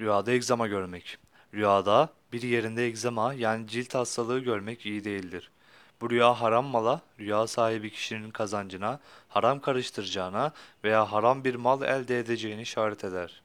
Rüyada egzama görmek. Rüyada bir yerinde egzama yani cilt hastalığı görmek iyi değildir. Bu rüya haram mala, rüya sahibi kişinin kazancına, haram karıştıracağına veya haram bir mal elde edeceğini işaret eder.